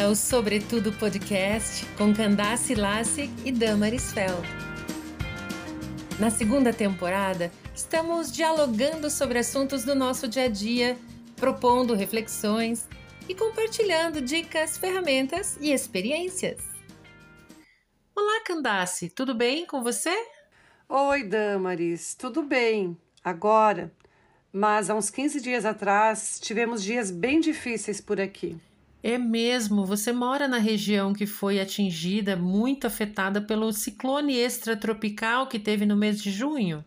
bem-vinda ao Sobretudo Podcast com Candace Lassig e Damaris Feld. Na segunda temporada, estamos dialogando sobre assuntos do nosso dia a dia, propondo reflexões e compartilhando dicas, ferramentas e experiências. Olá, Candace, tudo bem com você? Oi, Damaris, tudo bem? Agora, mas há uns 15 dias atrás tivemos dias bem difíceis por aqui. É mesmo, você mora na região que foi atingida, muito afetada pelo ciclone extratropical que teve no mês de junho?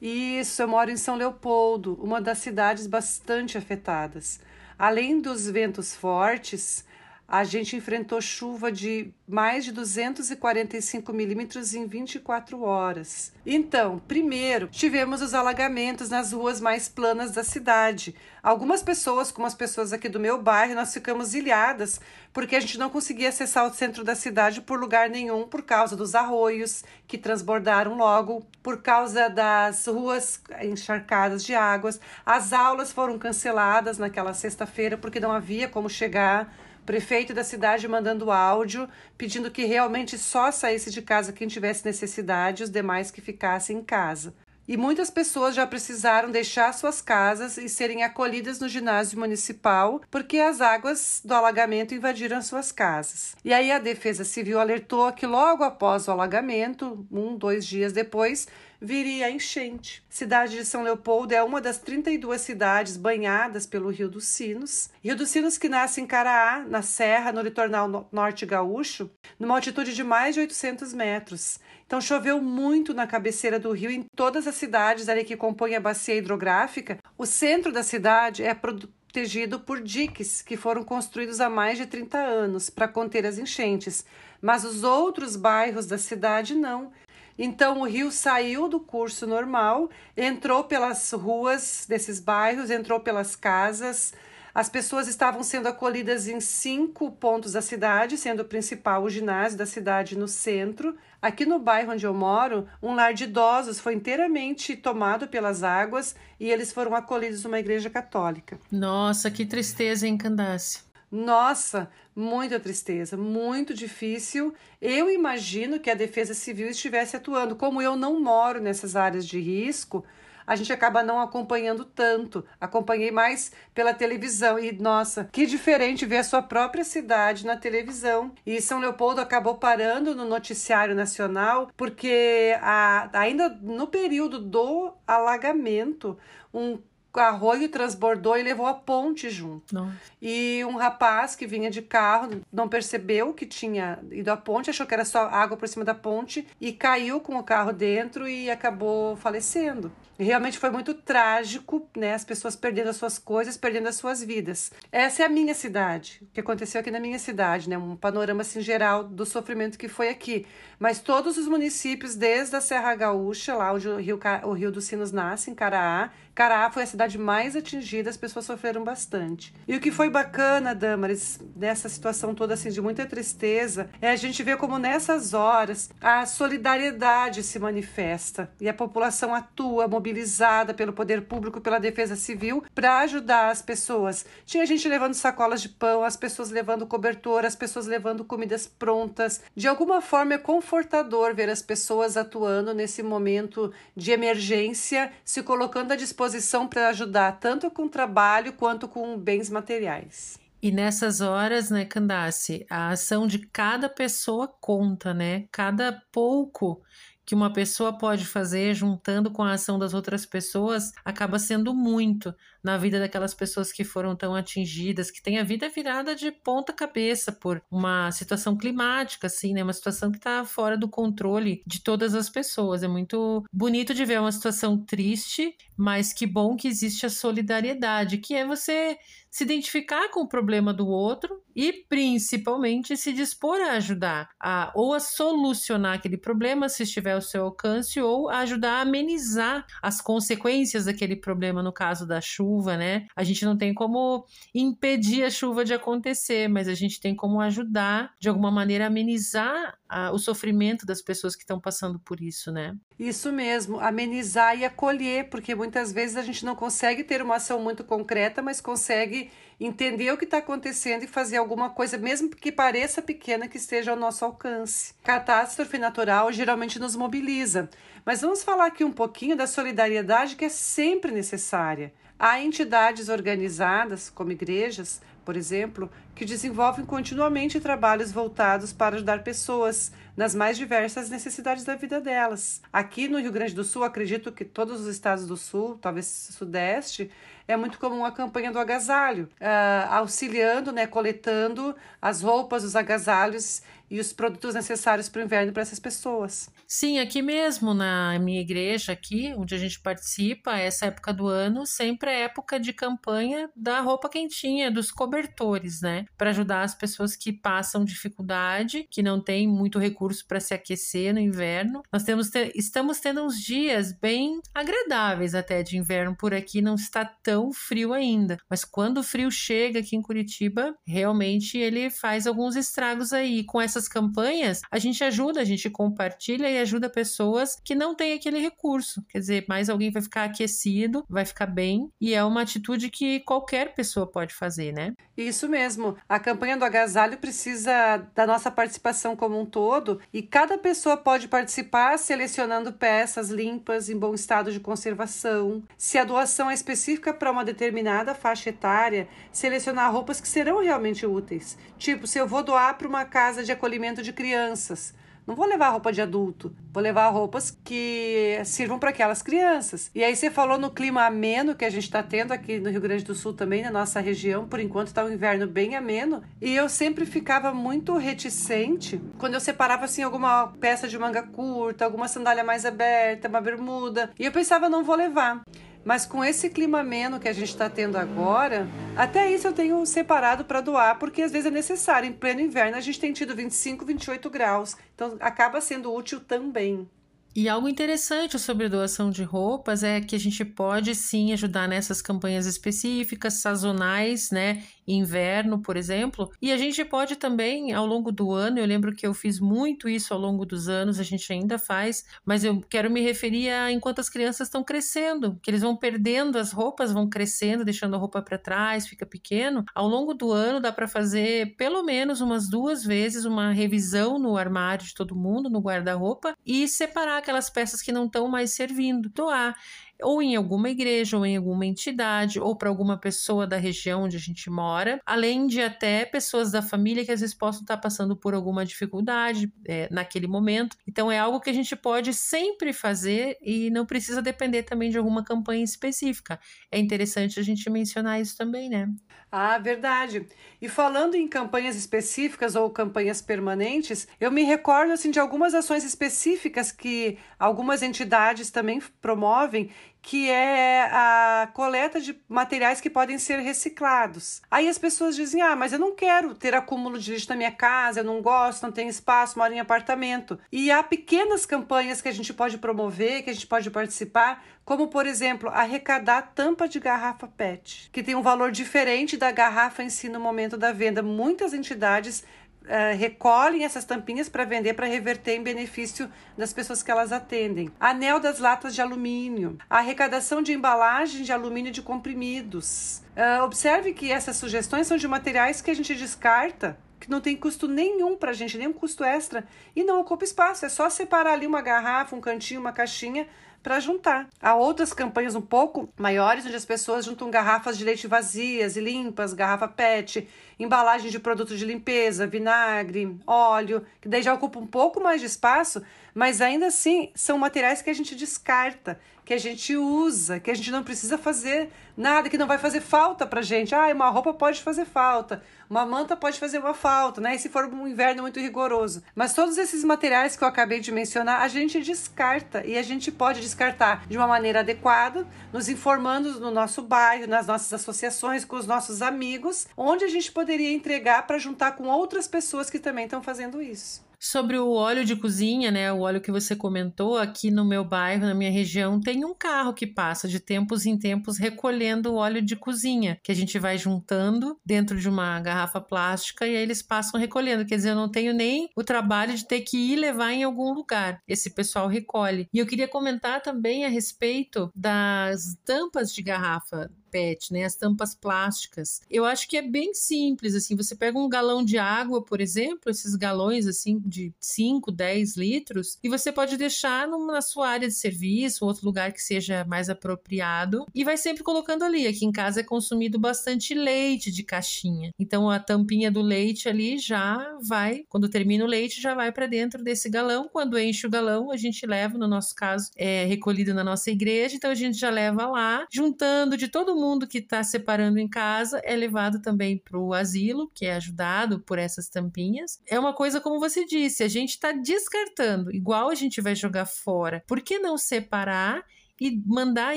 Isso, eu moro em São Leopoldo, uma das cidades bastante afetadas. Além dos ventos fortes, a gente enfrentou chuva de mais de 245 milímetros em 24 horas. Então, primeiro, tivemos os alagamentos nas ruas mais planas da cidade. Algumas pessoas, como as pessoas aqui do meu bairro, nós ficamos ilhadas porque a gente não conseguia acessar o centro da cidade por lugar nenhum por causa dos arroios que transbordaram logo, por causa das ruas encharcadas de águas. As aulas foram canceladas naquela sexta-feira porque não havia como chegar prefeito da cidade mandando áudio pedindo que realmente só saísse de casa quem tivesse necessidade, os demais que ficassem em casa. E muitas pessoas já precisaram deixar suas casas e serem acolhidas no ginásio municipal porque as águas do alagamento invadiram suas casas. E aí a Defesa Civil alertou que logo após o alagamento, um, dois dias depois, viria a enchente. Cidade de São Leopoldo é uma das 32 cidades banhadas pelo Rio dos Sinos. Rio dos Sinos que nasce em Caraá, na Serra, no litoral norte gaúcho, numa altitude de mais de 800 metros. Então choveu muito na cabeceira do rio em todas as cidades ali que compõem a bacia hidrográfica. O centro da cidade é protegido por diques que foram construídos há mais de 30 anos para conter as enchentes, mas os outros bairros da cidade não. Então o rio saiu do curso normal, entrou pelas ruas desses bairros, entrou pelas casas, as pessoas estavam sendo acolhidas em cinco pontos da cidade, sendo o principal o ginásio da cidade no centro. Aqui no bairro onde eu moro, um lar de idosos foi inteiramente tomado pelas águas e eles foram acolhidos numa igreja católica. Nossa, que tristeza, hein, Candace? Nossa, muita tristeza, muito difícil. Eu imagino que a Defesa Civil estivesse atuando. Como eu não moro nessas áreas de risco, a gente acaba não acompanhando tanto. Acompanhei mais pela televisão e, nossa, que diferente ver a sua própria cidade na televisão. E São Leopoldo acabou parando no noticiário nacional porque a, ainda no período do alagamento, um arroio transbordou e levou a ponte junto. E um rapaz que vinha de carro não percebeu que tinha ido à ponte, achou que era só água por cima da ponte e caiu com o carro dentro e acabou falecendo. Realmente foi muito trágico, né? As pessoas perdendo as suas coisas, perdendo as suas vidas. Essa é a minha cidade, o que aconteceu aqui na minha cidade, né? Um panorama assim geral do sofrimento que foi aqui. Mas todos os municípios, desde a Serra Gaúcha, lá onde o Rio, o Rio dos Sinos nasce, em Caraá, Caraá foi a cidade mais atingida, as pessoas sofreram bastante. E o que foi bacana, Damaris, nessa situação toda assim de muita tristeza, é a gente ver como nessas horas a solidariedade se manifesta e a população atua mobilizada pelo poder público, pela defesa civil para ajudar as pessoas. Tinha gente levando sacolas de pão, as pessoas levando cobertor, as pessoas levando comidas prontas. De alguma forma é confortador ver as pessoas atuando nesse momento de emergência, se colocando à disposição disposição para ajudar tanto com trabalho quanto com bens materiais. E nessas horas, né, Candace, a ação de cada pessoa conta, né? Cada pouco que uma pessoa pode fazer juntando com a ação das outras pessoas acaba sendo muito na vida daquelas pessoas que foram tão atingidas, que têm a vida virada de ponta cabeça por uma situação climática, assim, né? Uma situação que está fora do controle de todas as pessoas. É muito bonito de ver uma situação triste, mas que bom que existe a solidariedade, que é você se identificar com o problema do outro e principalmente se dispor a ajudar, a, ou a solucionar aquele problema se estiver ao seu alcance, ou a ajudar a amenizar as consequências daquele problema, no caso da chuva, né? A gente não tem como impedir a chuva de acontecer, mas a gente tem como ajudar de alguma maneira a amenizar a, o sofrimento das pessoas que estão passando por isso, né? Isso mesmo, amenizar e acolher, porque muitas vezes a gente não consegue ter uma ação muito concreta, mas consegue entender o que está acontecendo e fazer alguma coisa, mesmo que pareça pequena, que esteja ao nosso alcance. Catástrofe natural geralmente nos mobiliza, mas vamos falar aqui um pouquinho da solidariedade que é sempre necessária. Há entidades organizadas, como igrejas, por exemplo, que desenvolvem continuamente trabalhos voltados para ajudar pessoas nas mais diversas necessidades da vida delas. Aqui no Rio Grande do Sul, acredito que todos os estados do Sul, talvez Sudeste, é muito comum a campanha do agasalho, uh, auxiliando, né, coletando as roupas, os agasalhos e os produtos necessários para o inverno para essas pessoas. Sim, aqui mesmo na minha igreja, aqui onde a gente participa, essa época do ano sempre é época de campanha da roupa quentinha, dos cobertores, né? Para ajudar as pessoas que passam dificuldade, que não têm muito recurso para se aquecer no inverno. Nós temos estamos tendo uns dias bem agradáveis até de inverno por aqui, não está tão frio ainda. Mas quando o frio chega aqui em Curitiba, realmente ele faz alguns estragos aí. Com essas campanhas, a gente ajuda, a gente compartilha e ajuda pessoas que não têm aquele recurso. Quer dizer, mais alguém vai ficar aquecido, vai ficar bem, e é uma atitude que qualquer pessoa pode fazer, né? Isso mesmo. A campanha do agasalho precisa da nossa participação como um todo, e cada pessoa pode participar selecionando peças limpas, em bom estado de conservação. Se a doação é específica para uma determinada faixa etária, selecionar roupas que serão realmente úteis. Tipo, se eu vou doar para uma casa de acolhimento de crianças, não vou levar roupa de adulto, vou levar roupas que sirvam para aquelas crianças. E aí você falou no clima ameno que a gente está tendo aqui no Rio Grande do Sul também, na nossa região, por enquanto está um inverno bem ameno. E eu sempre ficava muito reticente quando eu separava assim alguma peça de manga curta, alguma sandália mais aberta, uma bermuda. E eu pensava, não vou levar. Mas com esse clima ameno que a gente está tendo agora, até isso eu tenho separado para doar, porque às vezes é necessário. Em pleno inverno a gente tem tido 25, 28 graus. Então acaba sendo útil também. E algo interessante sobre doação de roupas é que a gente pode sim ajudar nessas campanhas específicas, sazonais, né? Inverno, por exemplo. E a gente pode também, ao longo do ano, eu lembro que eu fiz muito isso ao longo dos anos, a gente ainda faz, mas eu quero me referir a enquanto as crianças estão crescendo, que eles vão perdendo as roupas, vão crescendo, deixando a roupa para trás, fica pequeno. Ao longo do ano dá para fazer pelo menos umas duas vezes uma revisão no armário de todo mundo, no guarda-roupa, e separar aquelas peças que não estão mais servindo, doar ou em alguma igreja, ou em alguma entidade, ou para alguma pessoa da região onde a gente mora, além de até pessoas da família que às vezes possam estar passando por alguma dificuldade é, naquele momento. Então é algo que a gente pode sempre fazer e não precisa depender também de alguma campanha específica. É interessante a gente mencionar isso também, né? Ah, verdade. E falando em campanhas específicas ou campanhas permanentes, eu me recordo assim de algumas ações específicas que algumas entidades também promovem que é a coleta de materiais que podem ser reciclados. Aí as pessoas dizem: ah, mas eu não quero ter acúmulo de lixo na minha casa, eu não gosto, não tenho espaço, moro em apartamento. E há pequenas campanhas que a gente pode promover, que a gente pode participar, como por exemplo, arrecadar tampa de garrafa PET, que tem um valor diferente da garrafa em si no momento da venda. Muitas entidades Uh, recolhem essas tampinhas para vender para reverter em benefício das pessoas que elas atendem. Anel das latas de alumínio, arrecadação de embalagem de alumínio de comprimidos. Uh, observe que essas sugestões são de materiais que a gente descarta que não tem custo nenhum para a gente, nenhum custo extra, e não ocupa espaço. É só separar ali uma garrafa, um cantinho, uma caixinha para juntar. Há outras campanhas um pouco maiores onde as pessoas juntam garrafas de leite vazias e limpas, garrafa PET, embalagem de produtos de limpeza, vinagre, óleo, que daí já ocupa um pouco mais de espaço, mas ainda assim são materiais que a gente descarta, que a gente usa, que a gente não precisa fazer nada, que não vai fazer falta pra gente. Ah, uma roupa pode fazer falta, uma manta pode fazer uma falta, né? E se for um inverno muito rigoroso. Mas todos esses materiais que eu acabei de mencionar, a gente descarta e a gente pode descartar de uma maneira adequada, nos informando no nosso bairro, nas nossas associações, com os nossos amigos, onde a gente poderia entregar para juntar com outras pessoas que também estão fazendo isso. Sobre o óleo de cozinha, né? O óleo que você comentou, aqui no meu bairro, na minha região, tem um carro que passa de tempos em tempos recolhendo o óleo de cozinha, que a gente vai juntando dentro de uma garrafa plástica e aí eles passam recolhendo. Quer dizer, eu não tenho nem o trabalho de ter que ir levar em algum lugar. Esse pessoal recolhe. E eu queria comentar também a respeito das tampas de garrafa PET, né? As tampas plásticas. Eu acho que é bem simples, assim, você pega um galão de água, por exemplo, esses galões assim de 5, 10 litros, e você pode deixar na sua área de serviço, outro lugar que seja mais apropriado, e vai sempre colocando ali. Aqui em casa é consumido bastante leite de caixinha. Então a tampinha do leite ali já vai, quando termina o leite, já vai para dentro desse galão. Quando enche o galão, a gente leva, no nosso caso, é recolhido na nossa igreja, então a gente já leva lá, juntando de todo mundo que está separando em casa é levado também para o asilo, que é ajudado por essas tampinhas. É uma coisa como você disse, a gente está descartando, igual a gente vai jogar fora. Por que não separar e mandar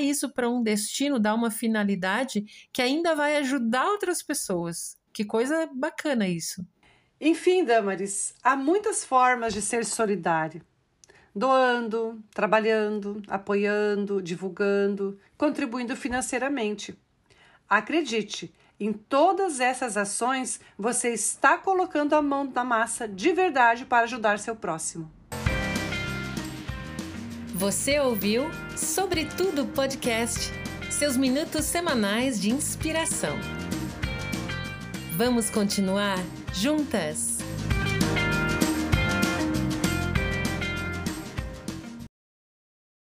isso para um destino, dar uma finalidade que ainda vai ajudar outras pessoas? Que coisa bacana isso. Enfim, Damaris, há muitas formas de ser solidário doando, trabalhando, apoiando, divulgando, contribuindo financeiramente. Acredite, em todas essas ações você está colocando a mão na massa de verdade para ajudar seu próximo. Você ouviu Sobre Tudo Podcast seus minutos semanais de inspiração. Vamos continuar juntas?